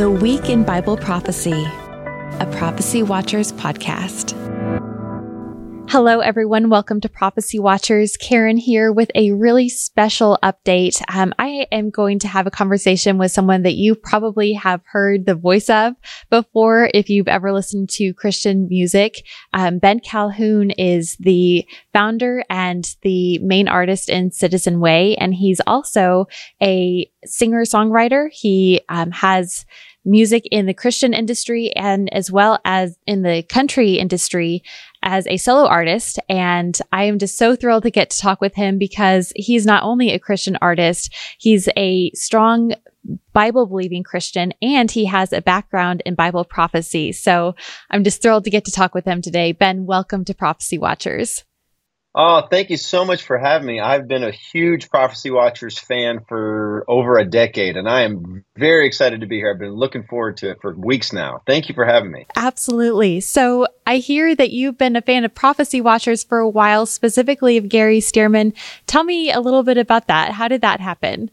The Week in Bible Prophecy, a Prophecy Watchers podcast. Hello, everyone. Welcome to Prophecy Watchers. Karen here with a really special update. Um, I am going to have a conversation with someone that you probably have heard the voice of before if you've ever listened to Christian music. Um, ben Calhoun is the founder and the main artist in Citizen Way, and he's also a singer songwriter. He um, has music in the Christian industry and as well as in the country industry as a solo artist. And I am just so thrilled to get to talk with him because he's not only a Christian artist, he's a strong Bible believing Christian and he has a background in Bible prophecy. So I'm just thrilled to get to talk with him today. Ben, welcome to Prophecy Watchers. Oh, thank you so much for having me. I've been a huge Prophecy Watchers fan for over a decade, and I am very excited to be here. I've been looking forward to it for weeks now. Thank you for having me. Absolutely. So, I hear that you've been a fan of Prophecy Watchers for a while, specifically of Gary Stearman. Tell me a little bit about that. How did that happen?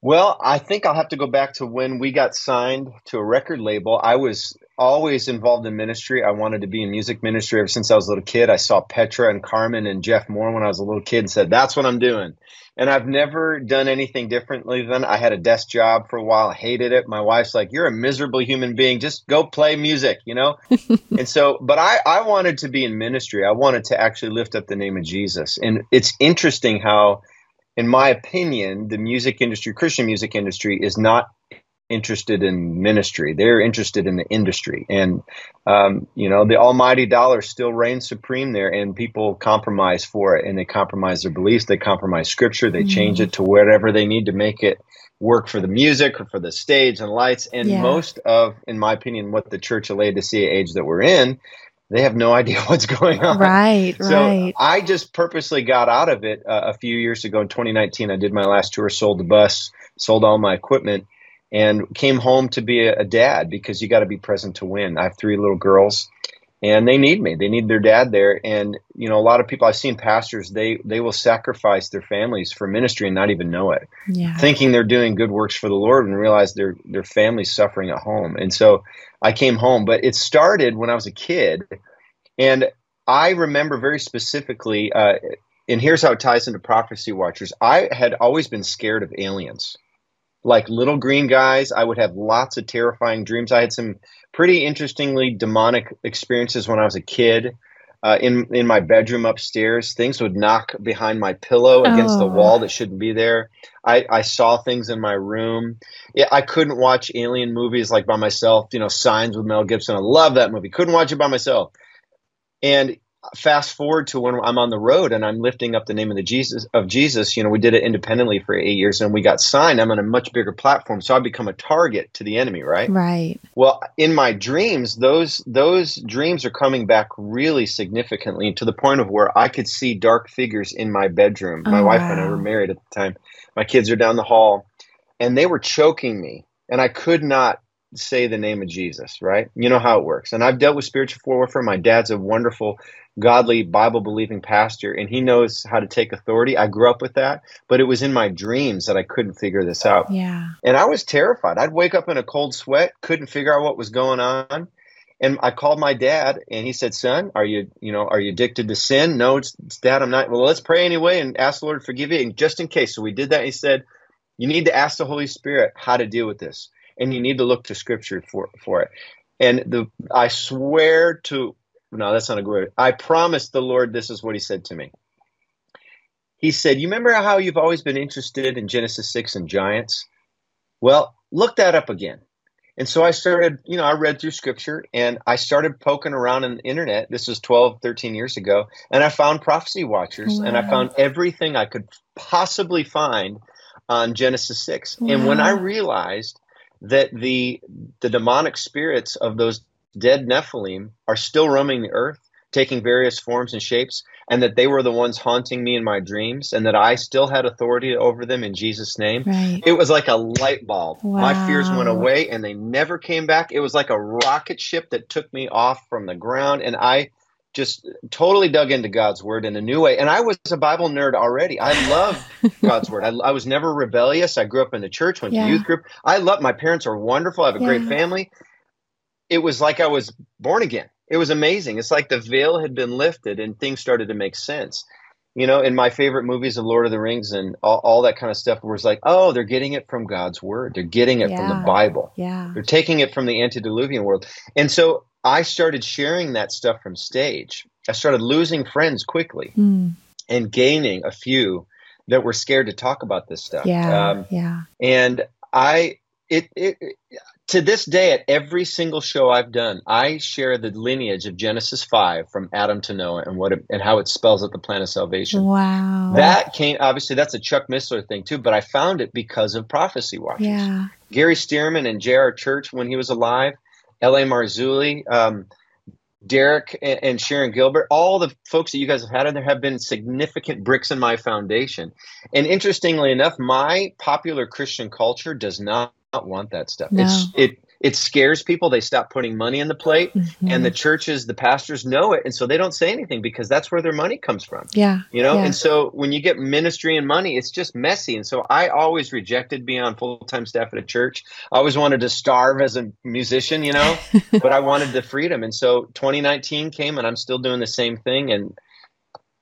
Well, I think I'll have to go back to when we got signed to a record label. I was always involved in ministry. I wanted to be in music ministry ever since I was a little kid. I saw Petra and Carmen and Jeff Moore when I was a little kid and said, that's what I'm doing. And I've never done anything differently than I had a desk job for a while, hated it. My wife's like, you're a miserable human being. Just go play music, you know? and so, but I, I wanted to be in ministry. I wanted to actually lift up the name of Jesus. And it's interesting how, in my opinion, the music industry, Christian music industry, is not interested in ministry. They're interested in the industry. And, um, you know, the almighty dollar still reigns supreme there, and people compromise for it and they compromise their beliefs. They compromise scripture. They mm. change it to whatever they need to make it work for the music or for the stage and lights. And yeah. most of, in my opinion, what the church of Laodicea age that we're in, they have no idea what's going on. Right, so right. I just purposely got out of it uh, a few years ago in 2019. I did my last tour, sold the bus, sold all my equipment, and came home to be a, a dad because you got to be present to win. I have three little girls and they need me. They need their dad there. And you know, a lot of people I've seen pastors they they will sacrifice their families for ministry and not even know it, yeah. thinking they're doing good works for the Lord and realize their their family's suffering at home. And so I came home, but it started when I was a kid, and I remember very specifically. Uh, and here's how it ties into prophecy watchers. I had always been scared of aliens like little green guys. I would have lots of terrifying dreams. I had some pretty interestingly demonic experiences when I was a kid. Uh, in in my bedroom upstairs, things would knock behind my pillow against oh. the wall that shouldn't be there. I, I saw things in my room. Yeah, I couldn't watch alien movies like by myself. You know, Signs with Mel Gibson. I love that movie. Couldn't watch it by myself. And fast forward to when I'm on the road and I'm lifting up the name of the Jesus of Jesus, you know, we did it independently for eight years and we got signed. I'm on a much bigger platform, so I become a target to the enemy, right? Right. Well, in my dreams, those those dreams are coming back really significantly to the point of where I could see dark figures in my bedroom. My oh, wife wow. and I were married at the time. My kids are down the hall, and they were choking me, and I could not say the name of Jesus, right? You know how it works. And I've dealt with spiritual warfare. My dad's a wonderful godly Bible believing pastor and he knows how to take authority. I grew up with that, but it was in my dreams that I couldn't figure this out. Yeah. And I was terrified. I'd wake up in a cold sweat, couldn't figure out what was going on. And I called my dad and he said, "Son, are you, you know, are you addicted to sin?" "No, it's, it's dad, I'm not." "Well, let's pray anyway and ask the Lord to forgive you." And just in case. So we did that. he said, "You need to ask the Holy Spirit how to deal with this." And you need to look to scripture for for it. And the I swear to no, that's not a good word. I promised the Lord this is what he said to me. He said, You remember how you've always been interested in Genesis 6 and giants? Well, look that up again. And so I started, you know, I read through scripture and I started poking around in the internet. This was 12, 13 years ago. And I found Prophecy Watchers wow. and I found everything I could possibly find on Genesis 6. Wow. And when I realized that the the demonic spirits of those dead Nephilim are still roaming the earth, taking various forms and shapes, and that they were the ones haunting me in my dreams, and that I still had authority over them in Jesus' name. Right. It was like a light bulb. Wow. My fears went away and they never came back. It was like a rocket ship that took me off from the ground, and I just totally dug into God's word in a new way. And I was a Bible nerd already. I love God's word. I, I, was never rebellious. I grew up in the church, went yeah. to youth group. I love my parents are wonderful. I have a yeah. great family. It was like I was born again. It was amazing. It's like the veil had been lifted and things started to make sense. You know, in my favorite movies of Lord of the Rings and all, all that kind of stuff, was like, oh, they're getting it from God's word. They're getting it yeah. from the Bible. Yeah. They're taking it from the antediluvian world. And so I started sharing that stuff from stage. I started losing friends quickly mm. and gaining a few that were scared to talk about this stuff. Yeah, um, yeah. And I, it, it, to this day, at every single show I've done, I share the lineage of Genesis five from Adam to Noah and what it, and how it spells out the plan of salvation. Wow, that came obviously that's a Chuck Missler thing too, but I found it because of Prophecy Watchers. Yeah. Gary Stearman and J.R. Church when he was alive L.A. Marzulli, um, Derek and, and, Sharon Gilbert, all the folks that you guys have had in there have been significant bricks in my foundation. And interestingly enough, my popular Christian culture does not want that stuff. No. It's it it scares people. They stop putting money in the plate, mm-hmm. and the churches, the pastors know it, and so they don't say anything because that's where their money comes from. Yeah, you know. Yeah. And so when you get ministry and money, it's just messy. And so I always rejected being on full time staff at a church. I always wanted to starve as a musician, you know, but I wanted the freedom. And so 2019 came, and I'm still doing the same thing. And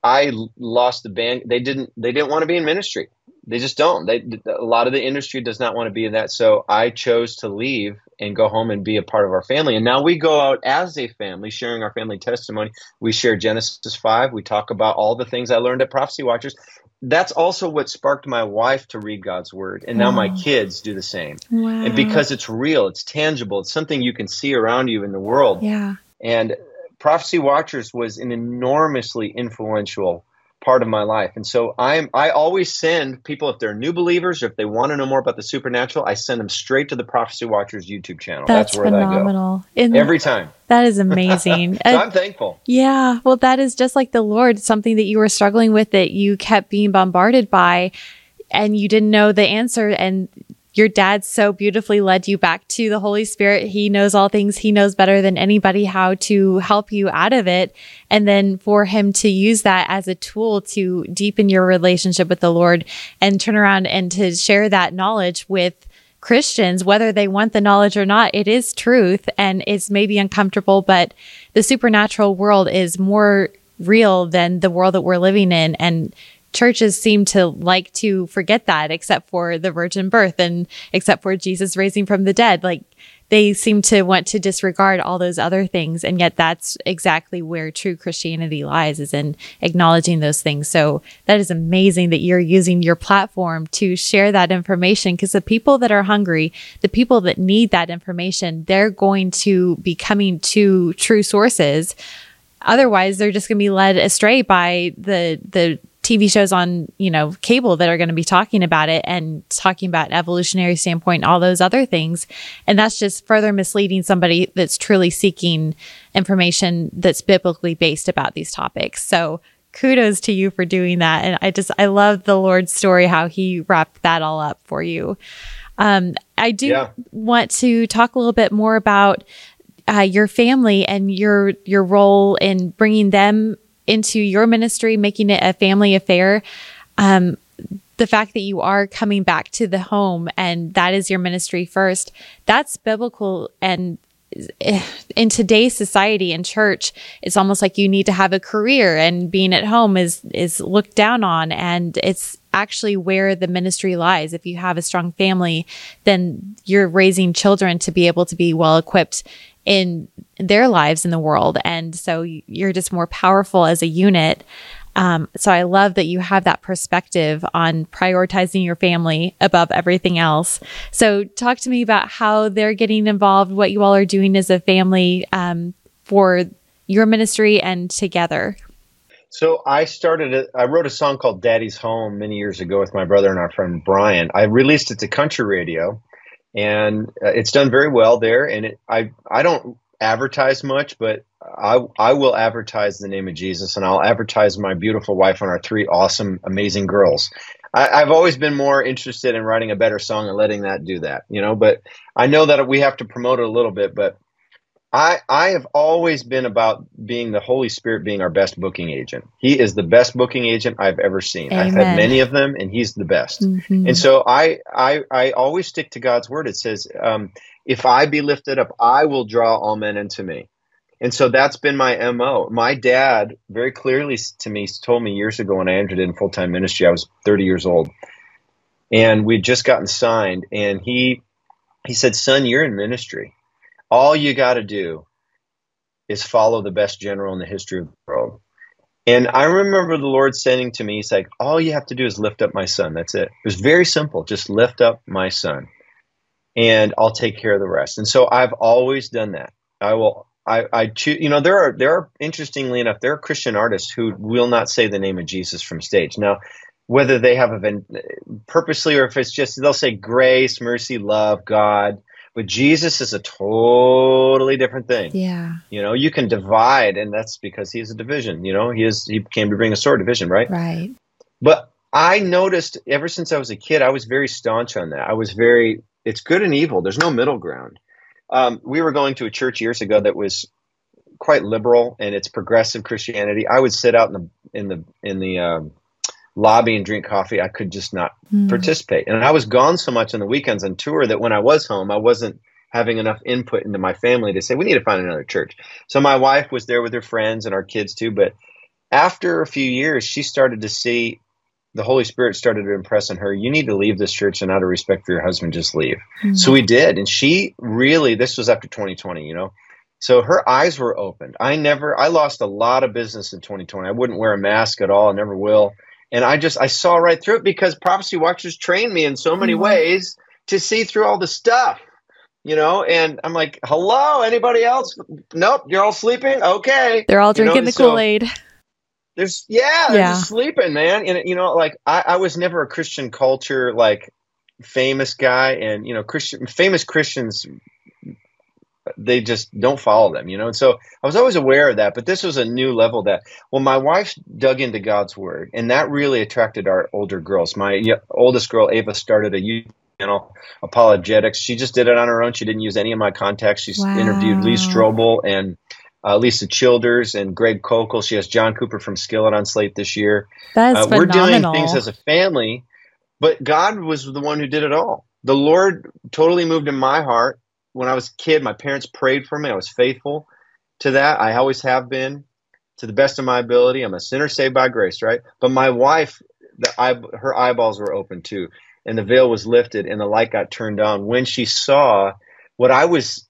I lost the band. They didn't. They didn't want to be in ministry. They just don't. They a lot of the industry does not want to be in that. So I chose to leave and go home and be a part of our family. And now we go out as a family, sharing our family testimony. We share Genesis five. We talk about all the things I learned at Prophecy Watchers. That's also what sparked my wife to read God's word, and now wow. my kids do the same. Wow. And because it's real, it's tangible, it's something you can see around you in the world. Yeah. And Prophecy Watchers was an enormously influential part of my life. And so I'm I always send people if they're new believers or if they want to know more about the supernatural, I send them straight to the Prophecy Watchers YouTube channel. That's, That's where phenomenal. I go. Every time. That is amazing. so I'm thankful. Yeah. Well, that is just like the Lord, something that you were struggling with that you kept being bombarded by and you didn't know the answer and your dad so beautifully led you back to the Holy Spirit. He knows all things. He knows better than anybody how to help you out of it. And then for him to use that as a tool to deepen your relationship with the Lord and turn around and to share that knowledge with Christians, whether they want the knowledge or not, it is truth and it's maybe uncomfortable, but the supernatural world is more real than the world that we're living in. And churches seem to like to forget that, except for the virgin birth and except for Jesus raising from the dead. Like they seem to want to disregard all those other things. And yet that's exactly where true Christianity lies is in acknowledging those things. So that is amazing that you're using your platform to share that information because the people that are hungry, the people that need that information, they're going to be coming to true sources. Otherwise, they're just going to be led astray by the, the, TV shows on, you know, cable that are going to be talking about it and talking about evolutionary standpoint, all those other things. And that's just further misleading somebody that's truly seeking information that's biblically based about these topics. So kudos to you for doing that. And I just, I love the Lord's story, how he wrapped that all up for you. Um, I do yeah. want to talk a little bit more about uh, your family and your your role in bringing them into your ministry, making it a family affair. Um, the fact that you are coming back to the home and that is your ministry first, that's biblical. And eh, in today's society and church, it's almost like you need to have a career and being at home is, is looked down on. And it's actually where the ministry lies. If you have a strong family, then you're raising children to be able to be well equipped in their lives in the world. And so you're just more powerful as a unit. Um, so I love that you have that perspective on prioritizing your family above everything else. So talk to me about how they're getting involved, what you all are doing as a family um, for your ministry and together. So I started. A, I wrote a song called "Daddy's Home" many years ago with my brother and our friend Brian. I released it to country radio, and uh, it's done very well there. And it, I I don't advertise much, but I I will advertise the name of Jesus, and I'll advertise my beautiful wife and our three awesome, amazing girls. I, have always been more interested in writing a better song and letting that do that, you know. But I know that we have to promote it a little bit. But I, I have always been about being the Holy Spirit being our best booking agent. He is the best booking agent I've ever seen. Amen. I've had many of them, and he's the best. Mm-hmm. And so I, I I always stick to God's word. It says, um, "If I be lifted up, I will draw all men into me." And so that's been my mo. My dad very clearly to me told me years ago when I entered in full time ministry. I was 30 years old, and we'd just gotten signed, and he he said, "Son, you're in ministry." All you got to do is follow the best general in the history of the world. And I remember the Lord saying to me, He's like, all you have to do is lift up my son. That's it. It was very simple. Just lift up my son, and I'll take care of the rest. And so I've always done that. I will. I, I choose. You know, there are there are interestingly enough, there are Christian artists who will not say the name of Jesus from stage. Now, whether they have been purposely or if it's just they'll say grace, mercy, love, God. But Jesus is a totally different thing. Yeah. You know, you can divide, and that's because he's a division. You know, he is he came to bring a sword division, right? Right. But I noticed ever since I was a kid, I was very staunch on that. I was very it's good and evil. There's no middle ground. Um, we were going to a church years ago that was quite liberal and it's progressive Christianity. I would sit out in the in the in the um, lobby and drink coffee, I could just not mm. participate. And I was gone so much on the weekends on tour that when I was home, I wasn't having enough input into my family to say, we need to find another church. So my wife was there with her friends and our kids too. But after a few years, she started to see the Holy Spirit started to impress on her, you need to leave this church and out of respect for your husband, just leave. Mm. So we did. And she really, this was after 2020, you know. So her eyes were opened. I never, I lost a lot of business in 2020. I wouldn't wear a mask at all. I never will. And I just I saw right through it because prophecy watchers trained me in so many mm-hmm. ways to see through all the stuff. You know, and I'm like, hello, anybody else? Nope, you're all sleeping? Okay. They're all drinking you know, the Kool-Aid. So there's yeah, they're yeah. just sleeping, man. And you know, like I, I was never a Christian culture like famous guy and you know Christian famous Christians they just don't follow them, you know. And so I was always aware of that, but this was a new level that well, my wife dug into God's word, and that really attracted our older girls. My oldest girl, Ava, started a YouTube channel, Apologetics. She just did it on her own. She didn't use any of my contacts. She wow. interviewed Lee Strobel and uh, Lisa Childers and Greg Koukl. She has John Cooper from Skillet on Slate this year. That's uh, We're doing things as a family, but God was the one who did it all. The Lord totally moved in my heart when I was a kid, my parents prayed for me. I was faithful to that. I always have been to the best of my ability. I'm a sinner saved by grace, right? But my wife, the eye, her eyeballs were open too, and the veil was lifted, and the light got turned on when she saw what I was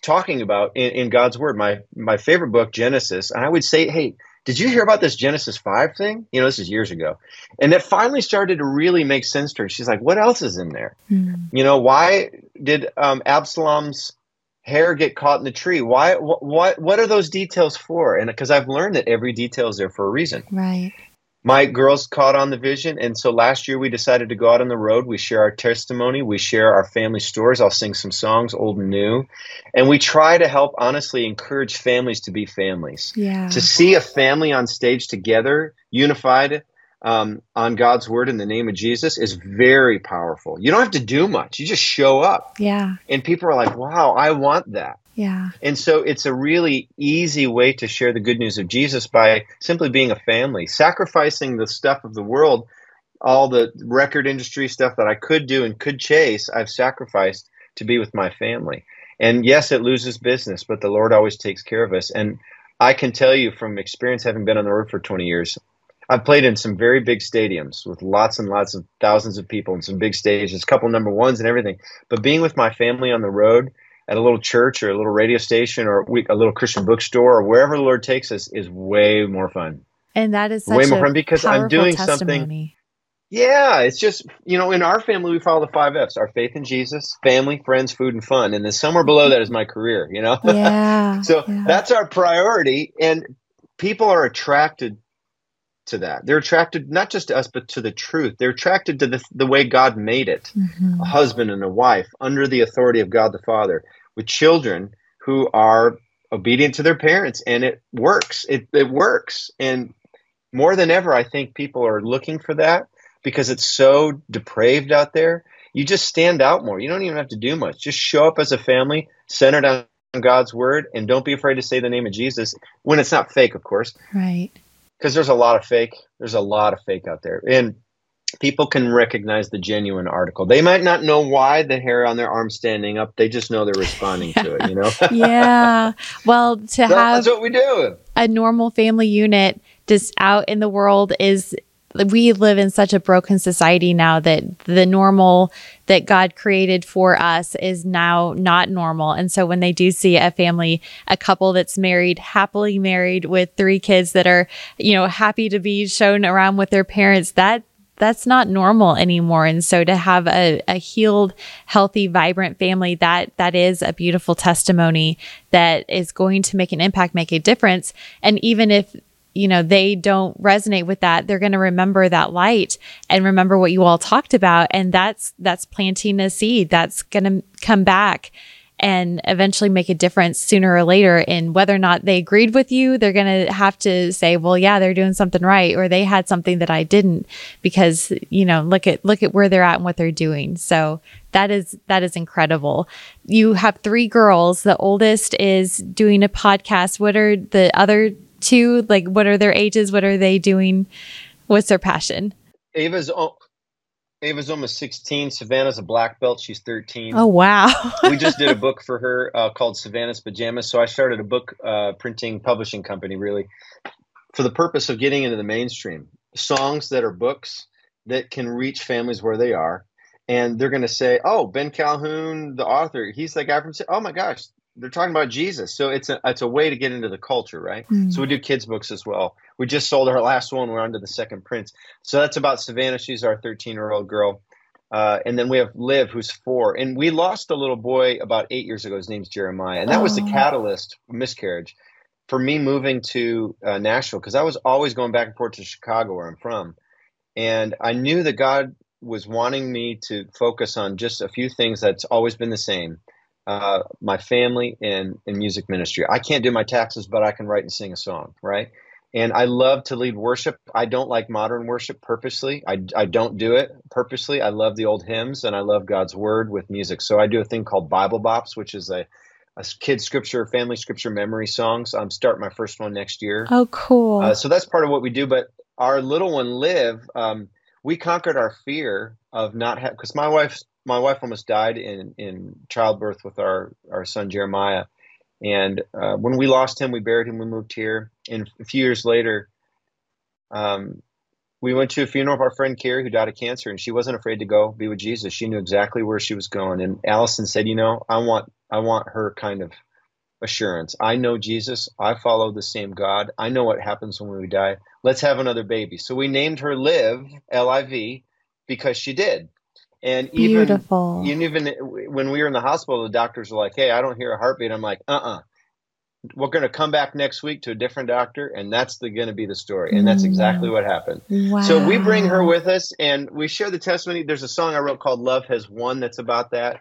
talking about in, in God's Word. My my favorite book, Genesis, and I would say, hey, did you hear about this Genesis 5 thing? You know, this is years ago. And it finally started to really make sense to her. She's like, what else is in there? Mm. You know, why did um, Absalom's hair get caught in the tree? Why, what, what, what are those details for? And because I've learned that every detail is there for a reason. Right my girls caught on the vision. And so last year we decided to go out on the road. We share our testimony. We share our family stories. I'll sing some songs old and new. And we try to help honestly encourage families to be families. Yeah. to see a family on stage together unified um, on god's word in the name of jesus is very powerful you don't have to do much you just show up yeah and people are like wow i want that yeah. And so it's a really easy way to share the good news of Jesus by simply being a family, sacrificing the stuff of the world, all the record industry stuff that I could do and could chase, I've sacrificed to be with my family. And yes, it loses business, but the Lord always takes care of us. And I can tell you from experience, having been on the road for 20 years, I've played in some very big stadiums with lots and lots of thousands of people and some big stages, a couple number ones and everything. But being with my family on the road, at a little church or a little radio station or a little Christian bookstore or wherever the Lord takes us is way more fun. And that is way more fun because I'm doing testimony. something. Yeah, it's just you know, in our family we follow the five F's: our faith in Jesus, family, friends, food, and fun. And then somewhere below that is my career. You know, yeah. so yeah. that's our priority, and people are attracted to that. They're attracted not just to us, but to the truth. They're attracted to the the way God made it: mm-hmm. a husband and a wife under the authority of God the Father with children who are obedient to their parents and it works it, it works and more than ever i think people are looking for that because it's so depraved out there you just stand out more you don't even have to do much just show up as a family centered on God's word and don't be afraid to say the name of Jesus when it's not fake, of course. Right. Because there's a lot of fake. There's a lot of fake out there. And people can recognize the genuine article. They might not know why the hair on their arm standing up. They just know they're responding to it, you know? yeah. Well, to so have that's what we do. A normal family unit just out in the world is we live in such a broken society now that the normal that God created for us is now not normal. And so when they do see a family, a couple that's married, happily married with three kids that are, you know, happy to be shown around with their parents, that that's not normal anymore. And so to have a, a healed, healthy, vibrant family, that that is a beautiful testimony that is going to make an impact, make a difference. And even if you know they don't resonate with that they're going to remember that light and remember what you all talked about and that's that's planting a seed that's going to come back and eventually make a difference sooner or later in whether or not they agreed with you. They're going to have to say, well, yeah, they're doing something right, or they had something that I didn't because, you know, look at, look at where they're at and what they're doing. So that is, that is incredible. You have three girls. The oldest is doing a podcast. What are the other two? Like, what are their ages? What are they doing? What's their passion? Ava's Ava's almost 16. Savannah's a black belt. She's 13. Oh, wow. we just did a book for her uh, called Savannah's Pajamas. So I started a book uh, printing publishing company, really, for the purpose of getting into the mainstream. Songs that are books that can reach families where they are. And they're going to say, oh, Ben Calhoun, the author, he's the guy from, oh my gosh, they're talking about Jesus. So it's a it's a way to get into the culture, right? Mm. So we do kids books as well. We just sold our last one. We're on to the second print. So that's about Savannah. She's our 13 year old girl. Uh, and then we have Liv, who's four. And we lost a little boy about eight years ago. His name's Jeremiah. And that oh. was the oh. catalyst, miscarriage, for me moving to uh, Nashville because I was always going back and forth to Chicago, where I'm from. And I knew that God was wanting me to focus on just a few things that's always been the same uh, my family and, and music ministry. I can't do my taxes, but I can write and sing a song, right? And I love to lead worship. I don't like modern worship purposely. I, I don't do it purposely. I love the old hymns and I love God's word with music. So I do a thing called Bible Bops, which is a, a kid scripture, family scripture memory songs. I'm starting my first one next year. Oh, cool. Uh, so that's part of what we do. But our little one, Liv, um, we conquered our fear of not having, because my wife's my wife almost died in in childbirth with our our son Jeremiah, and uh, when we lost him, we buried him. We moved here, and a few years later, um, we went to a funeral of our friend Carrie who died of cancer, and she wasn't afraid to go be with Jesus. She knew exactly where she was going. And Allison said, "You know, I want I want her kind of assurance. I know Jesus. I follow the same God. I know what happens when we die. Let's have another baby." So we named her Liv, L I V, because she did. And even, Beautiful. even when we were in the hospital, the doctors were like, "Hey, I don't hear a heartbeat." I'm like, "Uh, uh-uh. uh we are going to come back next week to a different doctor, and that's going to be the story." And that's exactly what happened. Wow. So we bring her with us, and we share the testimony. There's a song I wrote called "Love Has Won" that's about that,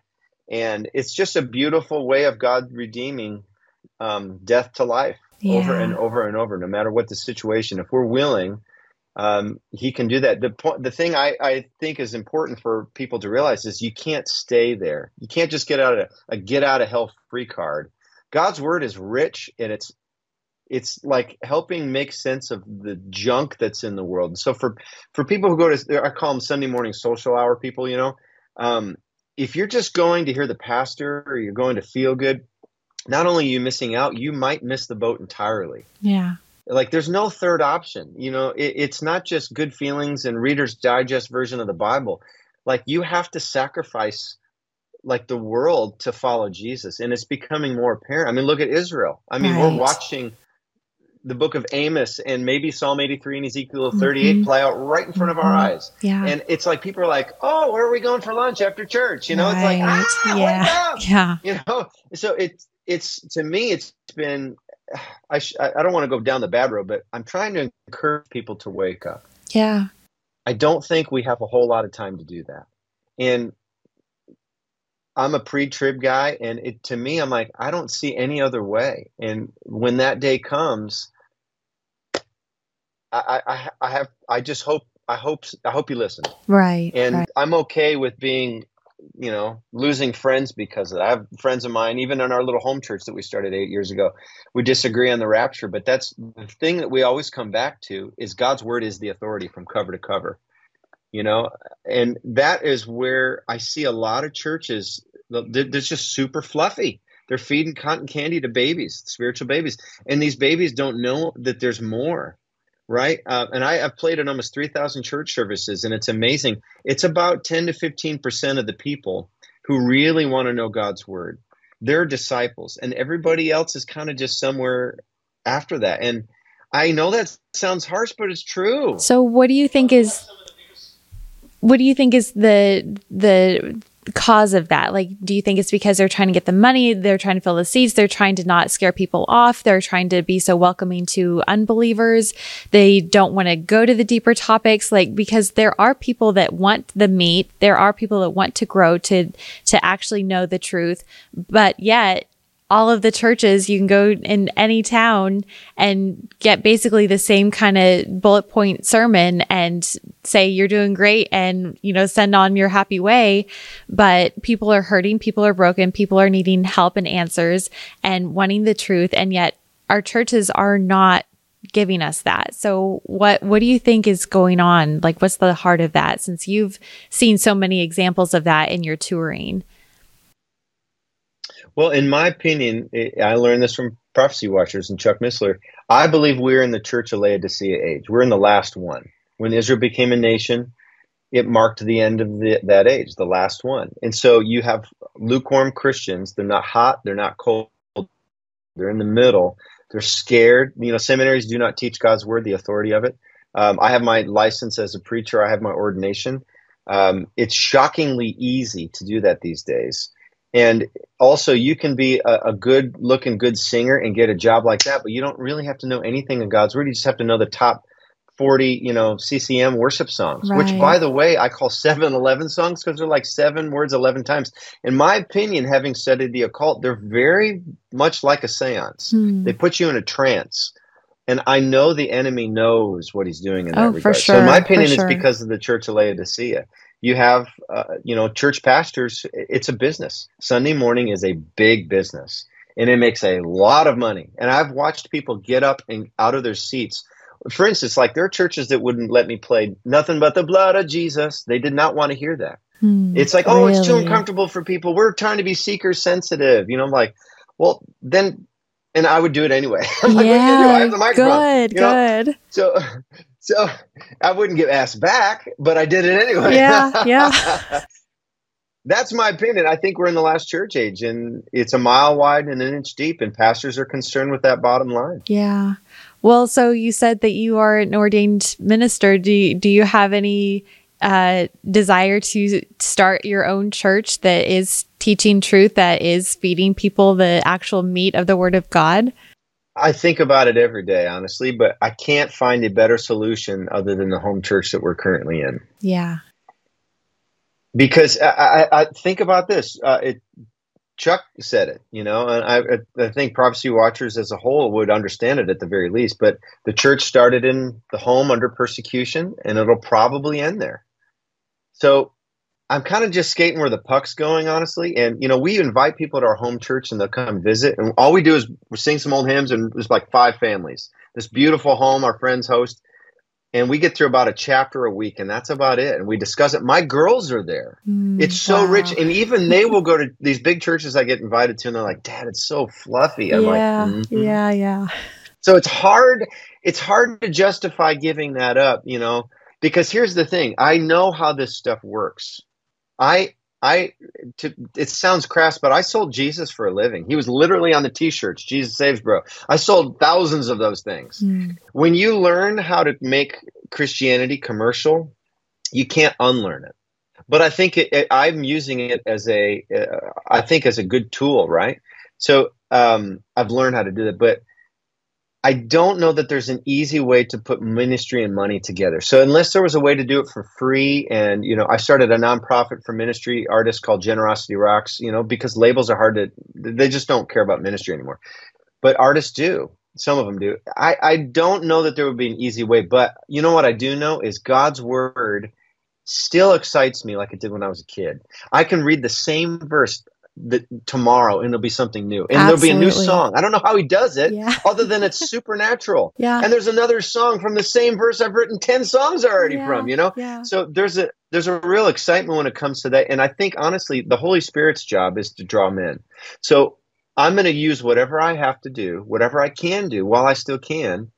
and it's just a beautiful way of God redeeming um, death to life yeah. over and over and over, no matter what the situation. If we're willing um, he can do that. The point, the thing I, I think is important for people to realize is you can't stay there. You can't just get out of a get out of hell free card. God's word is rich and it's it's like helping make sense of the junk that's in the world. So for for people who go to I call them Sunday morning social hour people, you know, um, if you're just going to hear the pastor or you're going to feel good, not only are you missing out, you might miss the boat entirely. Yeah like there's no third option you know it, it's not just good feelings and reader's digest version of the bible like you have to sacrifice like the world to follow jesus and it's becoming more apparent i mean look at israel i mean right. we're watching the book of amos and maybe psalm 83 and ezekiel 38 mm-hmm. play out right in front mm-hmm. of our mm-hmm. eyes yeah and it's like people are like oh where are we going for lunch after church you know right. it's like ah, yeah yeah you know so it's it's to me it's been I, sh- I don't want to go down the bad road, but I'm trying to encourage people to wake up. Yeah. I don't think we have a whole lot of time to do that. And I'm a pre-trib guy, and it, to me, I'm like, I don't see any other way. And when that day comes, I, I, I have, I just hope, I hope, I hope you listen. Right. And right. I'm okay with being you know, losing friends because of that. I have friends of mine, even in our little home church that we started eight years ago, we disagree on the rapture. But that's the thing that we always come back to is God's word is the authority from cover to cover. You know, and that is where I see a lot of churches they're just super fluffy. They're feeding cotton candy to babies, spiritual babies, and these babies don't know that there's more right? Uh, and I, have played in almost 3,000 church services, and it's amazing. It's about 10 to 15% of the people who really want to know God's word. They're disciples, and everybody else is kind of just somewhere after that. And I know that sounds harsh, but it's true. So, what do you think is what do you think is the the cause of that? Like, do you think it's because they're trying to get the money? They're trying to fill the seats. They're trying to not scare people off. They're trying to be so welcoming to unbelievers. They don't want to go to the deeper topics. Like, because there are people that want the meat. There are people that want to grow to, to actually know the truth. But yet all of the churches you can go in any town and get basically the same kind of bullet point sermon and say you're doing great and you know send on your happy way. But people are hurting people are broken people are needing help and answers and wanting the truth and yet our churches are not giving us that. So what what do you think is going on? Like what's the heart of that since you've seen so many examples of that in your touring well, in my opinion, I learned this from Prophecy Watchers and Chuck Missler. I believe we're in the Church of Laodicea age. We're in the last one. When Israel became a nation, it marked the end of the, that age, the last one. And so you have lukewarm Christians. They're not hot, they're not cold, they're in the middle. They're scared. You know, seminaries do not teach God's word, the authority of it. Um, I have my license as a preacher, I have my ordination. Um, it's shockingly easy to do that these days. And also, you can be a, a, good looking, good singer and get a job like that, but you don't really have to know anything of God's word. You just have to know the top 40, you know, CCM worship songs, right. which, by the way, I call 7 11 songs because they're like seven words 11 times. In my opinion, having studied the occult, they're very much like a seance. Hmm. They put you in a trance. And I know the enemy knows what he's doing in that oh, regard. Sure, so, my opinion, sure. is because of the Church of Laodicea you have uh, you know church pastors it's a business. Sunday morning is a big business and it makes a lot of money. And i've watched people get up and out of their seats. For instance like there are churches that wouldn't let me play nothing but the blood of jesus. They did not want to hear that. Hmm, it's like oh it's too uncomfortable for people. We're trying to be seeker sensitive. You know i'm like well then and i would do it anyway. Yeah, like, good you know? good. So so I wouldn't get asked back, but I did it anyway. Yeah, yeah. That's my opinion. I think we're in the last church age, and it's a mile wide and an inch deep, and pastors are concerned with that bottom line. Yeah. Well, so you said that you are an ordained minister. Do you, do you have any uh, desire to start your own church that is teaching truth, that is feeding people the actual meat of the Word of God? I think about it every day, honestly, but I can't find a better solution other than the home church that we're currently in. Yeah. Because I, I, I think about this. Uh, it, Chuck said it, you know, and I, I think prophecy watchers as a whole would understand it at the very least. But the church started in the home under persecution, and it'll probably end there. So I'm kind of just skating where the puck's going, honestly. And you know, we invite people to our home church and they'll come visit, and all we do is we sing some old hymns, and there's like five families. This beautiful home our friends host, and we get through about a chapter a week, and that's about it. And we discuss it. My girls are there. Mm, it's so wow. rich, and even they will go to these big churches I get invited to, and they're like, "Dad, it's so fluffy." I'm yeah, like, mm-hmm. "Yeah, yeah." So it's hard. It's hard to justify giving that up, you know, because here's the thing: I know how this stuff works I I to, it sounds crass, but I sold Jesus for a living. He was literally on the t-shirts, Jesus saves bro. I sold thousands of those things. Mm. When you learn how to make Christianity commercial, you can't unlearn it. But I think it, it, I'm using it as a, uh, I think as a good tool, right? So um, I've learned how to do that. But I don't know that there's an easy way to put ministry and money together. So unless there was a way to do it for free, and you know, I started a nonprofit for ministry artists called Generosity Rocks. You know, because labels are hard to, they just don't care about ministry anymore. But artists do. Some of them do. I, I don't know that there would be an easy way, but you know what I do know is God's word still excites me like it did when I was a kid. I can read the same verse the, tomorrow and it'll be something new and Absolutely. there'll be a new song. I don't know how he does it yeah. other than it's supernatural. yeah. And there's another song from the same verse I've written 10 songs already yeah. from, you know? Yeah. So there's a there's a real excitement when it comes to that and I think honestly the Holy Spirit's job is to draw men. So I'm going to use whatever I have to do, whatever I can do while I still can.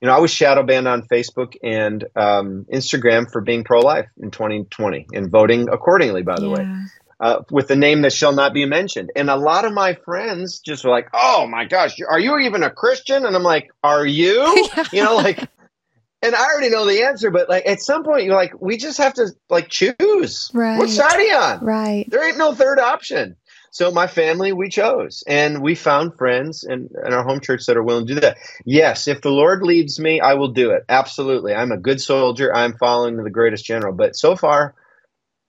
You know, I was shadow banned on Facebook and um, Instagram for being pro life in 2020 and voting accordingly, by the way uh, with the name that shall not be mentioned. And a lot of my friends just were like, "Oh my gosh, are you even a Christian?" And I'm like, "Are you?" yeah. You know, like. And I already know the answer, but like at some point, you're like, we just have to like choose. Right. What side are you on? Right. There ain't no third option. So my family, we chose, and we found friends in, in our home church that are willing to do that. Yes, if the Lord leads me, I will do it. Absolutely. I'm a good soldier. I'm following the greatest general. But so far,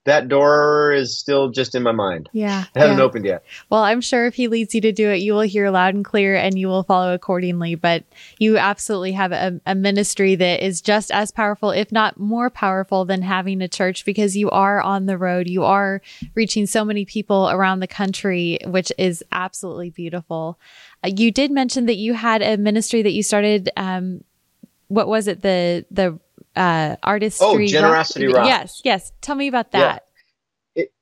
that door is still just in my mind. Yeah. I haven't yeah. opened yet. Well, I'm sure if he leads you to do it, you will hear loud and clear and you will follow accordingly. But you absolutely have a, a ministry that is just as powerful, if not more powerful than having a church because you are on the road. You are reaching so many people around the country, which is absolutely beautiful. Uh, you did mention that you had a ministry that you started. Um, what was it? The, the, uh, artistry. Oh, generosity rock. Yes, yes. Tell me about that. Yeah. It,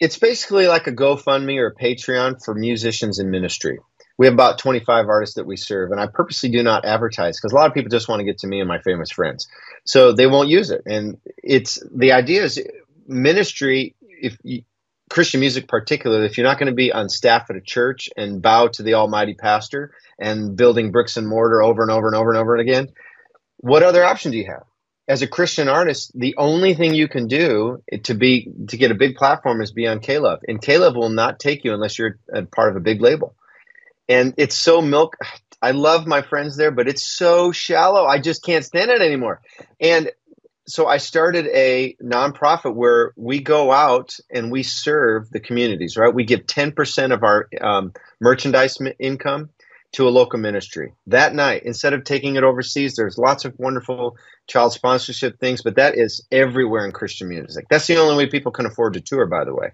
it's basically like a GoFundMe or a Patreon for musicians in ministry. We have about 25 artists that we serve, and I purposely do not advertise because a lot of people just want to get to me and my famous friends, so they won't use it. And it's the idea is ministry. If you, Christian music, particularly, if you're not going to be on staff at a church and bow to the Almighty Pastor and building bricks and mortar over and over and over and over and again, what other option do you have? As a Christian artist, the only thing you can do to be to get a big platform is be on K-Love, and K-Love will not take you unless you're a part of a big label. And it's so milk. I love my friends there, but it's so shallow. I just can't stand it anymore. And so I started a nonprofit where we go out and we serve the communities. Right, we give ten percent of our um, merchandise income to a local ministry. That night instead of taking it overseas there's lots of wonderful child sponsorship things but that is everywhere in christian music. That's the only way people can afford to tour by the way.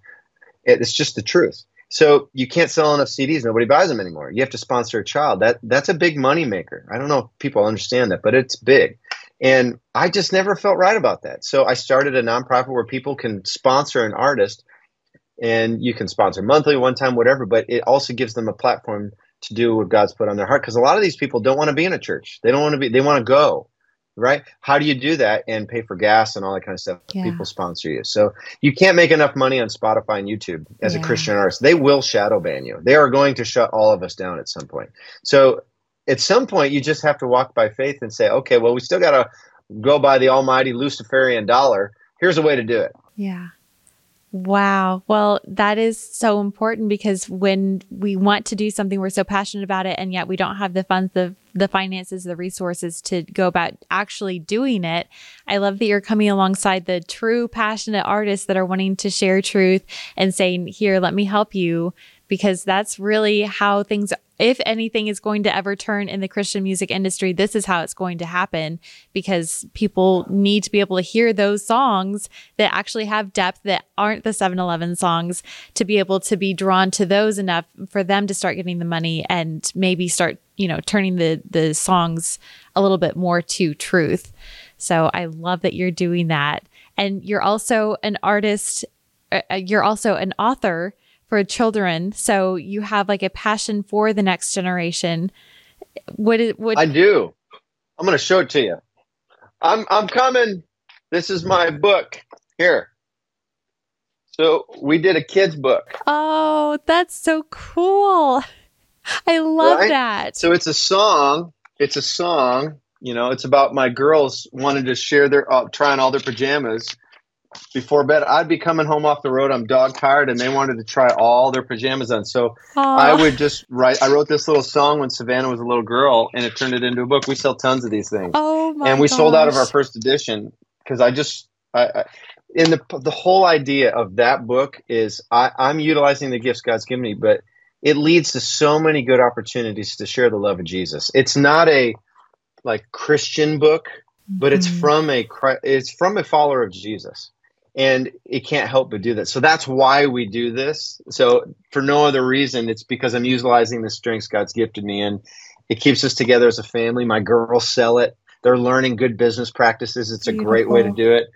It's just the truth. So you can't sell enough cds nobody buys them anymore. You have to sponsor a child. That that's a big money maker. I don't know if people understand that but it's big. And i just never felt right about that. So i started a nonprofit where people can sponsor an artist and you can sponsor monthly one time whatever but it also gives them a platform to do what God's put on their heart. Because a lot of these people don't want to be in a church. They don't want to be. They want to go. Right? How do you do that and pay for gas and all that kind of stuff? Yeah. People sponsor you, so you can't make enough money on Spotify and YouTube as yeah. a Christian artist. They will shadow ban you. They are going to shut all of us down at some point. So at some point, you just have to walk by faith and say, okay, well, we still got to go by the almighty Luciferian dollar. Here's a way to do it. Yeah. Wow. Well, that is so important because when we want to do something, we're so passionate about it, and yet we don't have the funds, the the finances, the resources to go about actually doing it. I love that you're coming alongside the true passionate artists that are wanting to share truth and saying, "Here, let me help you," because that's really how things if anything is going to ever turn in the Christian music industry, this is how it's going to happen because people need to be able to hear those songs that actually have depth that aren't the 7 Eleven songs to be able to be drawn to those enough for them to start getting the money and maybe start, you know, turning the, the songs a little bit more to truth. So I love that you're doing that. And you're also an artist, uh, uh you're also an author for children. So you have like a passion for the next generation. What is what I do? I'm going to show it to you. I'm I'm coming. This is my book here. So we did a kids book. Oh, that's so cool. I love right? that. So it's a song. It's a song. You know, it's about my girls wanted to share their uh, trying all their pajamas before bed. I'd be coming home off the road. I'm dog tired, and they wanted to try all their pajamas on. So Aww. I would just write. I wrote this little song when Savannah was a little girl, and it turned it into a book. We sell tons of these things. Oh my! And we gosh. sold out of our first edition because I just. I, I, in the the whole idea of that book is I, I'm utilizing the gifts God's given me, but it leads to so many good opportunities to share the love of Jesus. It's not a like Christian book, but it's mm-hmm. from a it's from a follower of Jesus and it can't help but do that. So that's why we do this. So for no other reason, it's because I'm utilizing the strengths God's gifted me in. It keeps us together as a family. My girls sell it. They're learning good business practices. It's Beautiful. a great way to do it.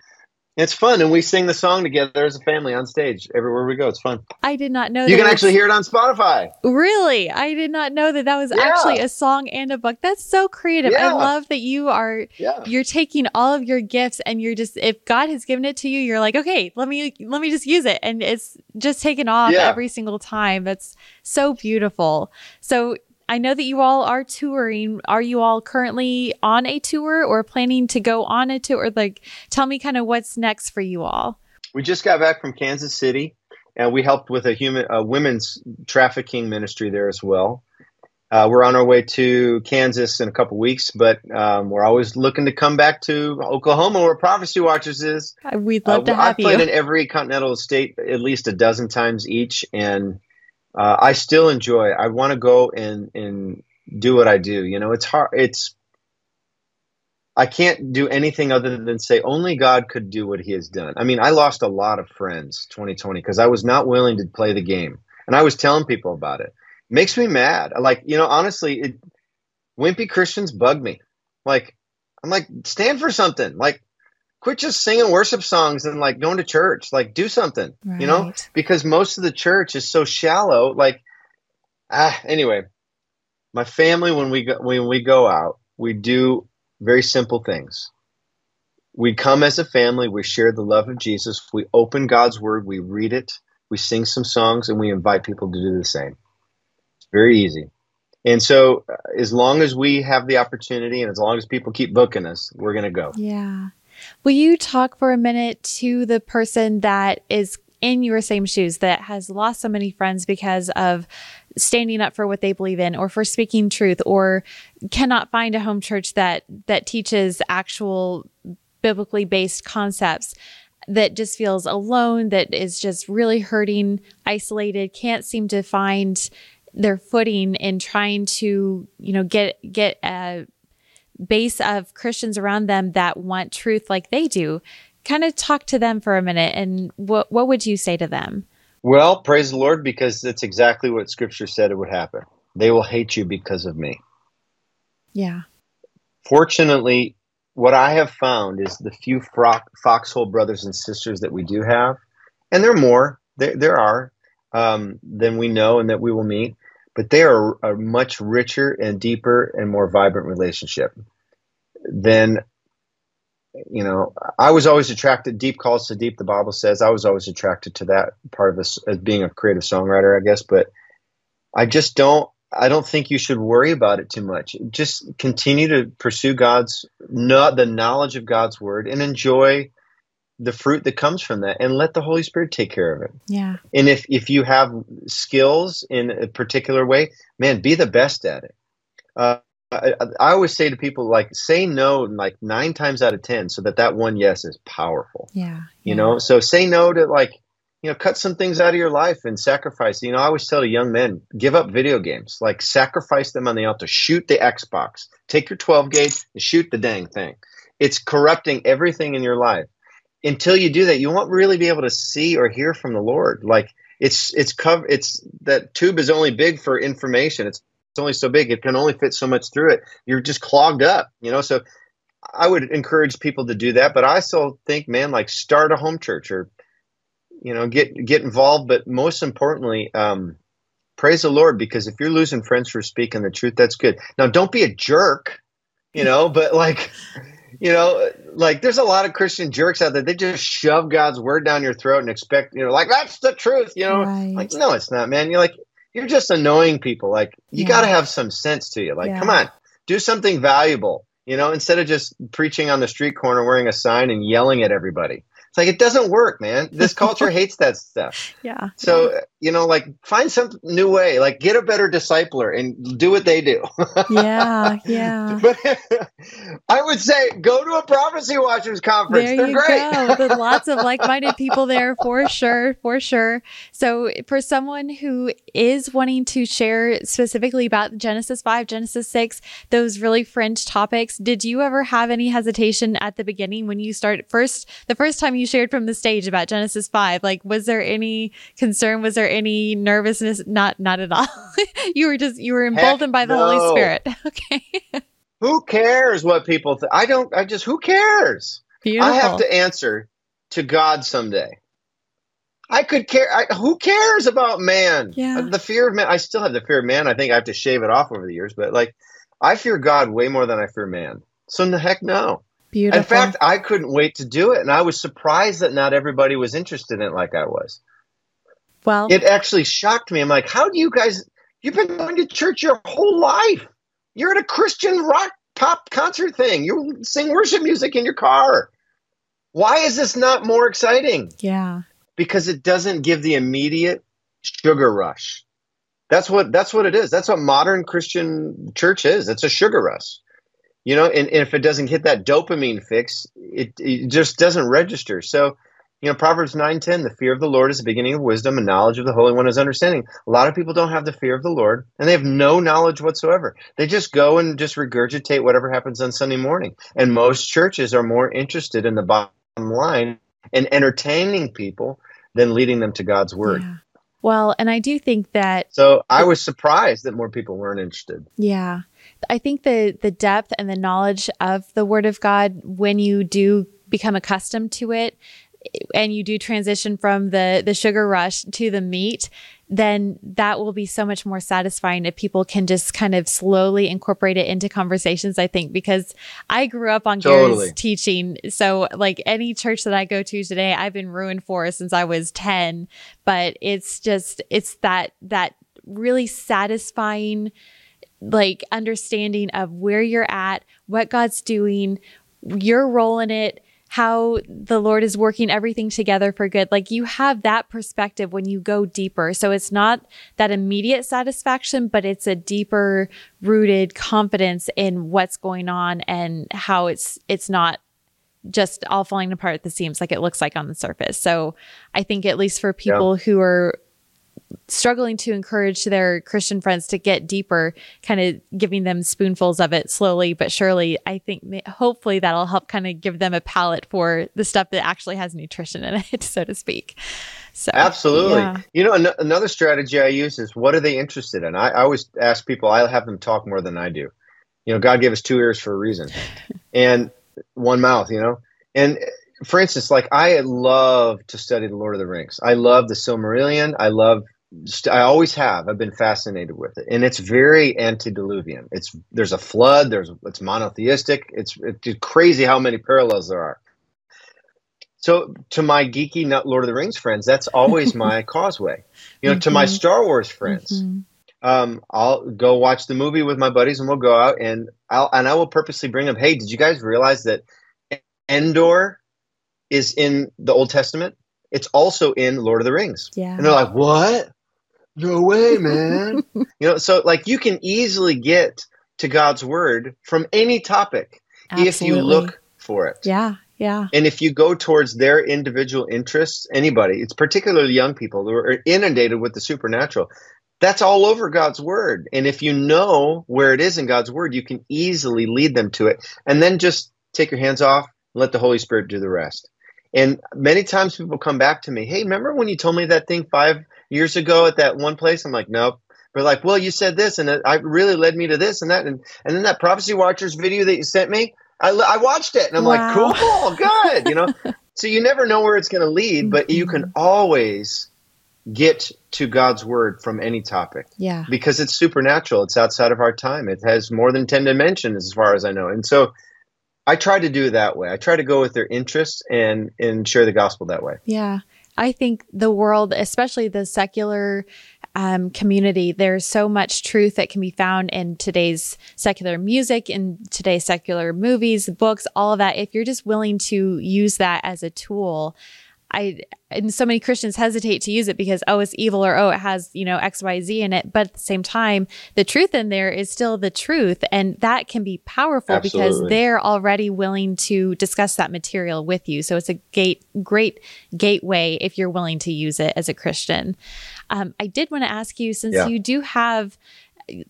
It's fun, and we sing the song together as a family on stage everywhere we go. It's fun. I did not know you can actually hear it on Spotify. Really, I did not know that that was yeah. actually a song and a book. That's so creative. Yeah. I love that you are. Yeah. You're taking all of your gifts, and you're just if God has given it to you, you're like, okay, let me let me just use it, and it's just taken off every single time. That's so beautiful. So I know that you all are touring. Are you all currently on a tour or planning to go on a tour? Like, tell me kind of what's next for you all. We just got back from Kansas City, and we helped with a human a women's trafficking ministry there as well. Uh, we're on our way to Kansas in a couple weeks, but um, we're always looking to come back to Oklahoma, where Prophecy Watchers is. Uh, we'd love uh, to have you. I've played in every continental state at least a dozen times each, and uh, I still enjoy. I want to go and and do what I do. You know, it's hard. It's I can't do anything other than say only God could do what He has done. I mean, I lost a lot of friends 2020 because I was not willing to play the game, and I was telling people about it. it makes me mad. Like you know, honestly, it, wimpy Christians bug me. Like I'm like stand for something. Like quit just singing worship songs and like going to church. Like do something, right. you know, because most of the church is so shallow. Like, ah, anyway, my family, when we go, when we go out, we do very simple things. We come as a family, we share the love of Jesus, we open God's word, we read it, we sing some songs, and we invite people to do the same. It's very easy. And so, uh, as long as we have the opportunity and as long as people keep booking us, we're going to go. Yeah. Will you talk for a minute to the person that is in your same shoes that has lost so many friends because of standing up for what they believe in or for speaking truth or cannot find a home church that that teaches actual biblically based concepts that just feels alone that is just really hurting isolated can't seem to find their footing in trying to you know get get a base of Christians around them that want truth like they do. Kind of talk to them for a minute and what what would you say to them? Well, praise the Lord because that's exactly what scripture said it would happen. They will hate you because of me. Yeah. Fortunately, what I have found is the few foxhole brothers and sisters that we do have, and there are more, there, there are, um, than we know and that we will meet, but they are a much richer and deeper and more vibrant relationship than you know i was always attracted deep calls to deep the bible says i was always attracted to that part of this as being a creative songwriter i guess but i just don't i don't think you should worry about it too much. Just continue to pursue god's not the knowledge of god's word and enjoy the fruit that comes from that and let the holy spirit take care of it. Yeah. And if if you have skills in a particular way man be the best at it. Uh, I, I, always say to people like say no like nine times out of ten so that that one yes is powerful. Yeah you yeah. know so say no to like you know cut some things out of your life and sacrifice. You know i always tell the young men give up video games. Like sacrifice them on the altar. Shoot the xbox. Take your 12 gauge and shoot the dang thing. It's corrupting everything in your life until you do that, you won't really be able to see or hear from the Lord. Like it's it's cover it's that tube is only big for information. It's it's only so big. It can only fit so much through it. You're just clogged up, you know. So I would encourage people to do that, but I still think, man, like start a home church or you know get get involved. But most importantly, um, praise the Lord because if you're losing friends for speaking the truth, that's good. Now, don't be a jerk, you know, but like you know, like there's a lot of Christian jerks out there. They just shove God's word down your throat and expect, you know, like that's the truth, you know. Right. Like, no, it's not, man. You're like, you're just annoying people. Like, you yeah. got to have some sense to you. Like, yeah. come on, do something valuable, you know, instead of just preaching on the street corner wearing a sign and yelling at everybody. It's like it doesn't work, man. This culture hates that stuff. Yeah. So yeah. you know, like find some new way. Like get a better discipler and do what they do. yeah, yeah. But I would say go to a prophecy watchers conference. There They're you great. go. There's lots of like-minded people there for sure, for sure. So for someone who is wanting to share specifically about Genesis five, Genesis six, those really fringe topics, did you ever have any hesitation at the beginning when you started first? The first time you you shared from the stage about Genesis 5, like was there any concern? Was there any nervousness? Not not at all. you were just you were emboldened Heck by the no. Holy Spirit. Okay. who cares what people think? I don't I just who cares? Beautiful. I have to answer to God someday. I could care. I, who cares about man? Yeah. The fear of man. I still have the fear of man. I think I have to shave it off over the years, but like, I fear God way more than I fear man. So in the heck no. Beautiful. In fact, I couldn't wait to do it, and I was surprised that not everybody was interested in it like I was. Well, it actually shocked me. I'm like, how do you guys? You've been going to church your whole life. You're at a Christian rock pop concert thing. You sing worship music in your car. Why is this not more exciting? Yeah because it doesn't give the immediate sugar rush. That's what that's what it is. That's what modern Christian church is. It's a sugar rush. You know, and, and if it doesn't hit that dopamine fix, it, it just doesn't register. So, you know, Proverbs 9:10, the fear of the Lord is the beginning of wisdom, and knowledge of the Holy One is understanding. A lot of people don't have the fear of the Lord, and they have no knowledge whatsoever. They just go and just regurgitate whatever happens on Sunday morning. And most churches are more interested in the bottom line and entertaining people than leading them to God's word. Yeah. Well, and I do think that So I was surprised that more people weren't interested. Yeah. I think the the depth and the knowledge of the word of God when you do become accustomed to it and you do transition from the the sugar rush to the meat then that will be so much more satisfying if people can just kind of slowly incorporate it into conversations, I think, because I grew up on totally. Gary's teaching. So like any church that I go to today, I've been ruined for since I was 10, but it's just, it's that, that really satisfying, like understanding of where you're at, what God's doing, your role in it, how the Lord is working everything together for good. Like you have that perspective when you go deeper. So it's not that immediate satisfaction, but it's a deeper rooted confidence in what's going on and how it's, it's not just all falling apart at the seams like it looks like on the surface. So I think at least for people yeah. who are struggling to encourage their Christian friends to get deeper, kind of giving them spoonfuls of it slowly but surely. I think hopefully that'll help kind of give them a palate for the stuff that actually has nutrition in it, so to speak. So absolutely, yeah. you know, an- another strategy I use is what are they interested in? I, I always ask people. I have them talk more than I do. You know, God gave us two ears for a reason, and one mouth. You know, and for instance, like I love to study the Lord of the Rings. I love the Silmarillion. I love I always have. I've been fascinated with it, and it's very antediluvian. It's there's a flood. There's it's monotheistic. It's it's crazy how many parallels there are. So to my geeky Lord of the Rings friends, that's always my causeway. You know, mm-hmm. to my mm-hmm. Star Wars friends, mm-hmm. um, I'll go watch the movie with my buddies, and we'll go out and I'll and I will purposely bring them. Hey, did you guys realize that Endor is in the Old Testament? It's also in Lord of the Rings. Yeah. And they're like, what? No way, man. you know, so like you can easily get to God's word from any topic Absolutely. if you look for it. Yeah. Yeah. And if you go towards their individual interests, anybody, it's particularly young people who are inundated with the supernatural. That's all over God's word. And if you know where it is in God's word, you can easily lead them to it. And then just take your hands off and let the Holy Spirit do the rest. And many times people come back to me, hey, remember when you told me that thing five years ago at that one place? I'm like, nope. But like, well, you said this, and it, I really led me to this and that, and and then that Prophecy Watchers video that you sent me, I, I watched it, and I'm wow. like, cool, good, you know. so you never know where it's going to lead, but you can mm-hmm. always get to God's word from any topic. Yeah. Because it's supernatural. It's outside of our time. It has more than 10 dimensions as far as I know. And so I try to do it that way. I try to go with their interests and and share the gospel that way. Yeah. I think the world, especially the secular um, community, there's so much truth that can be found in today's secular music, in today's secular movies, books, all of that. If you're just willing to use that as a tool, I and so many Christians hesitate to use it because oh it's evil or oh it has you know X Y Z in it but at the same time the truth in there is still the truth and that can be powerful Absolutely. because they're already willing to discuss that material with you so it's a gate great gateway if you're willing to use it as a Christian. Um, I did want to ask you since yeah. you do have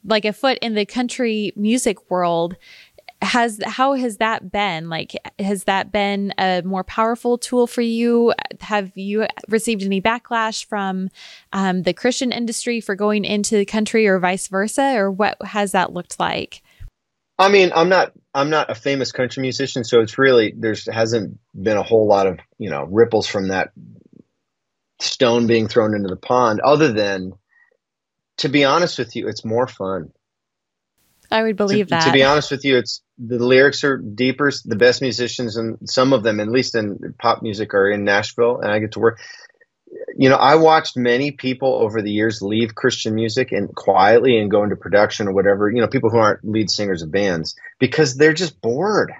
like a foot in the country music world has how has that been? Like has that been a more powerful tool for you? Have you received any backlash from um, the christian industry for going into the country or vice versa? Or what has that looked like? I mean i'm not i'm not a famous country musician so it's really there's hasn't been a whole lot of you know ripples from that stone being thrown into the pond other than to be honest with you it's more fun I would believe to, that. To be honest with you, it's the lyrics are deeper. The best musicians and some of them, at least in pop music, are in Nashville, and I get to work. You know, I watched many people over the years leave Christian music and quietly and go into production or whatever. You know, people who aren't lead singers of bands because they're just bored.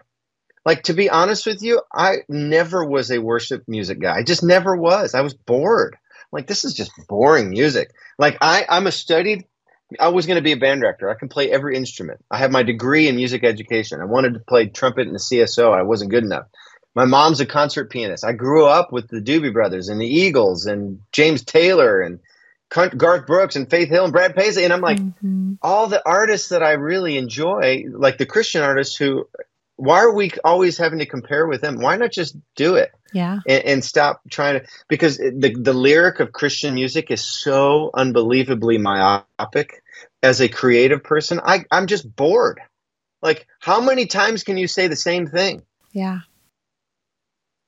Like to be honest with you, I never was a worship music guy. I just never was. I was bored. Like this is just boring music. Like I, I'm a studied I was going to be a band director. I can play every instrument. I have my degree in music education. I wanted to play trumpet in the CSO. I wasn't good enough. My mom's a concert pianist. I grew up with the Doobie Brothers and the Eagles and James Taylor and Garth Brooks and Faith Hill and Brad Paisley. And I'm like, mm-hmm. all the artists that I really enjoy, like the Christian artists who, why are we always having to compare with them? Why not just do it? Yeah. And, and stop trying to, because the, the lyric of Christian music is so unbelievably myopic. As a creative person, I, I'm just bored. Like, how many times can you say the same thing? Yeah.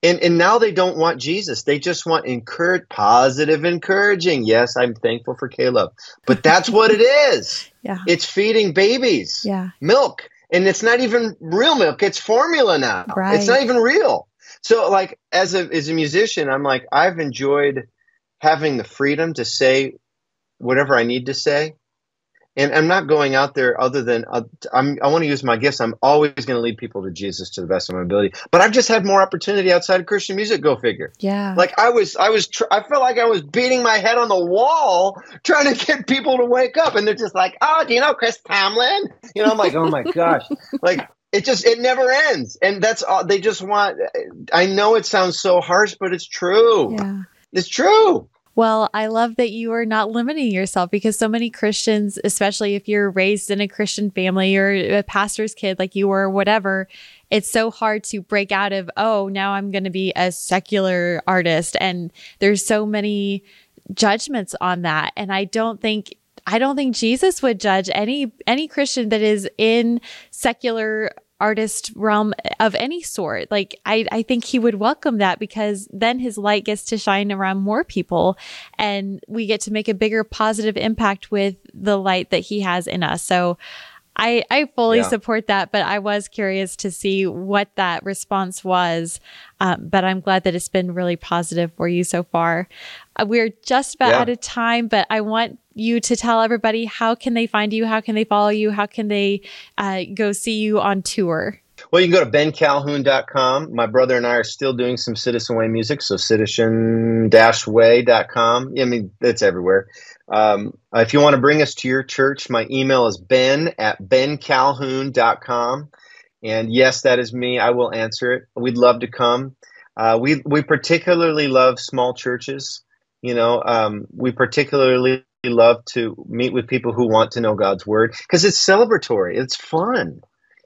And, and now they don't want Jesus. They just want encourage, positive, encouraging. Yes, I'm thankful for K-LOVE, but that's what it is. Yeah. It's feeding babies. Yeah. Milk. And it's not even real milk. It's formula now. Right. It's not even real. So like as a as a musician, I'm like I've enjoyed having the freedom to say whatever I need to say. And I'm not going out there other than uh, I'm, I want to use my gifts. I'm always going to lead people to Jesus to the best of my ability. But I've just had more opportunity outside of Christian music. Go figure. Yeah. Like I was, I was, tr- I felt like I was beating my head on the wall trying to get people to wake up, and they're just like, "Oh, do you know Chris Tomlin?" You know, I'm like, "Oh my gosh!" Like it just it never ends and that's all they just want i know it sounds so harsh but it's true yeah it's true well, I love that you are not limiting yourself because so many Christians, especially if you're raised in a Christian family or a pastor's kid like you were, whatever, it's so hard to break out of, oh, now I'm going to be a secular artist. And there's so many judgments on that. And I don't think I don't think Jesus would judge any any Christian that is in secular artist realm of any sort. Like I, I think he would welcome that because then his light gets to shine around more people and we get to make a bigger positive impact with the light that he has in us. So I, I fully yeah. support that, but I was curious to see what that response was. Um, but I'm glad that it's been really positive for you so far. Uh, we're just about yeah. out of time, but I want you to tell everybody how can they find you, how can they follow you, how can they uh, go see you on tour. Well, you can go to bencalhoun.com. My brother and I are still doing some Citizen Way music, so citizen-way.com. I mean, it's everywhere. Um, if you want to bring us to your church, my email is ben at bencalhoun.com. And yes, that is me. I will answer it. We'd love to come. Uh, we, we particularly love small churches. You know, um, we particularly love to meet with people who want to know God's word because it's celebratory. It's fun.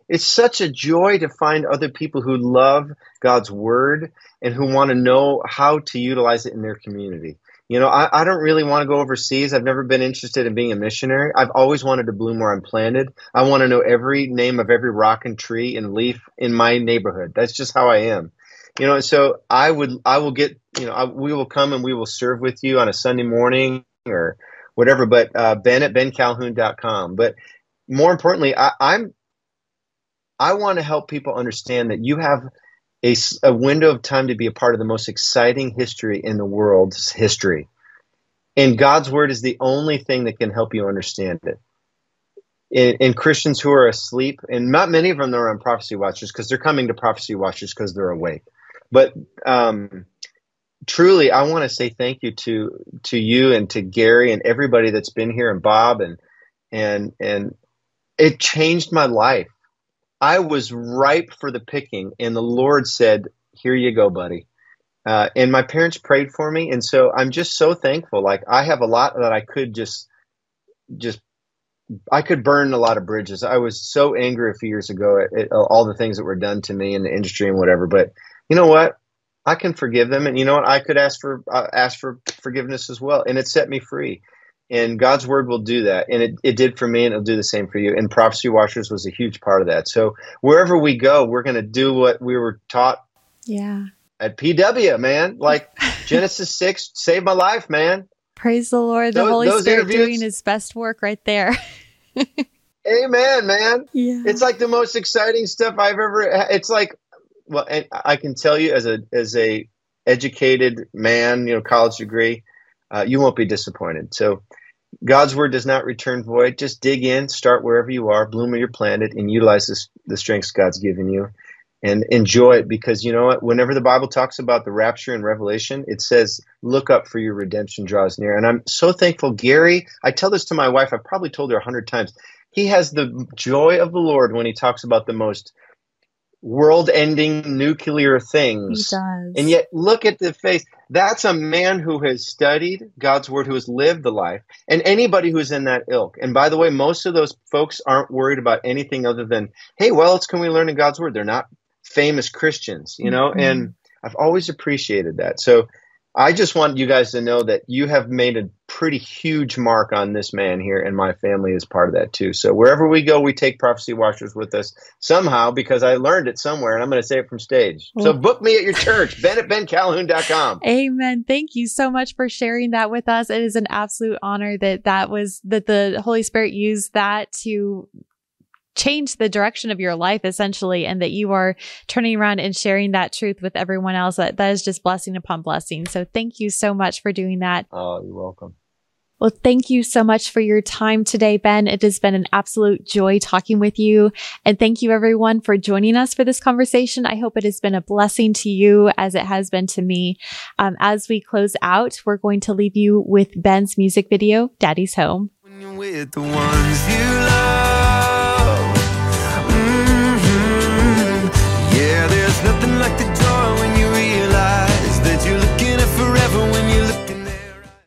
It's such a joy to find other people who love God's word and who want to know how to utilize it in their community. You know, I, I don't really want to go overseas. I've never been interested in being a missionary. I've always wanted to bloom where I'm planted. I want to know every name of every rock and tree and leaf in my neighborhood. That's just how I am. You know, so I would, I will get, you know, I, we will come and we will serve with you on a Sunday morning or whatever. But uh, Ben at bencalhoun.com. But more importantly, I, I'm, I want to help people understand that you have a, a window of time to be a part of the most exciting history in the world's history. And God's word is the only thing that can help you understand it. And, and Christians who are asleep, and not many of them are on prophecy watchers because they're coming to prophecy watchers because they're awake. But um, truly, I want to say thank you to to you and to Gary and everybody that's been here and Bob and and and it changed my life. I was ripe for the picking, and the Lord said, "Here you go, buddy." Uh, and my parents prayed for me, and so I'm just so thankful. Like I have a lot that I could just, just I could burn a lot of bridges. I was so angry a few years ago at, at all the things that were done to me in the industry and whatever. But you know what? I can forgive them, and you know what? I could ask for uh, ask for forgiveness as well, and it set me free. And God's word will do that, and it, it did for me, and it'll do the same for you. And Prophecy Watchers was a huge part of that. So wherever we go, we're going to do what we were taught. Yeah. At PW, man, like Genesis six saved my life, man. Praise the Lord, the those, Holy those Spirit doing His best work right there. Amen, man. Yeah. It's like the most exciting stuff I've ever. It's like well, I can tell you as a as a educated man, you know, college degree, uh, you won't be disappointed. So, God's word does not return void. Just dig in, start wherever you are, bloom where you're planted, and utilize this, the strengths God's given you, and enjoy it. Because you know what? Whenever the Bible talks about the rapture and Revelation, it says, "Look up, for your redemption draws near." And I'm so thankful, Gary. I tell this to my wife. I've probably told her a hundred times. He has the joy of the Lord when he talks about the most world ending nuclear things. And yet, look at the face. That's a man who has studied God's word, who has lived the life, and anybody who's in that ilk. And by the way, most of those folks aren't worried about anything other than, hey, what else can we learn in God's word? They're not famous Christians, you know? Mm-hmm. And I've always appreciated that. So I just want you guys to know that you have made a pretty huge mark on this man here, and my family is part of that too. So wherever we go, we take prophecy watchers with us somehow because I learned it somewhere, and I'm going to say it from stage. So book me at your church, ben at bencalhoun.com. Amen. Thank you so much for sharing that with us. It is an absolute honor that that was that the Holy Spirit used that to change the direction of your life essentially and that you are turning around and sharing that truth with everyone else that that is just blessing upon blessing so thank you so much for doing that oh you're welcome well, thank you so much for your time today, Ben. It has been an absolute joy talking with you. And thank you everyone for joining us for this conversation. I hope it has been a blessing to you as it has been to me. Um, as we close out, we're going to leave you with Ben's music video, Daddy's Home.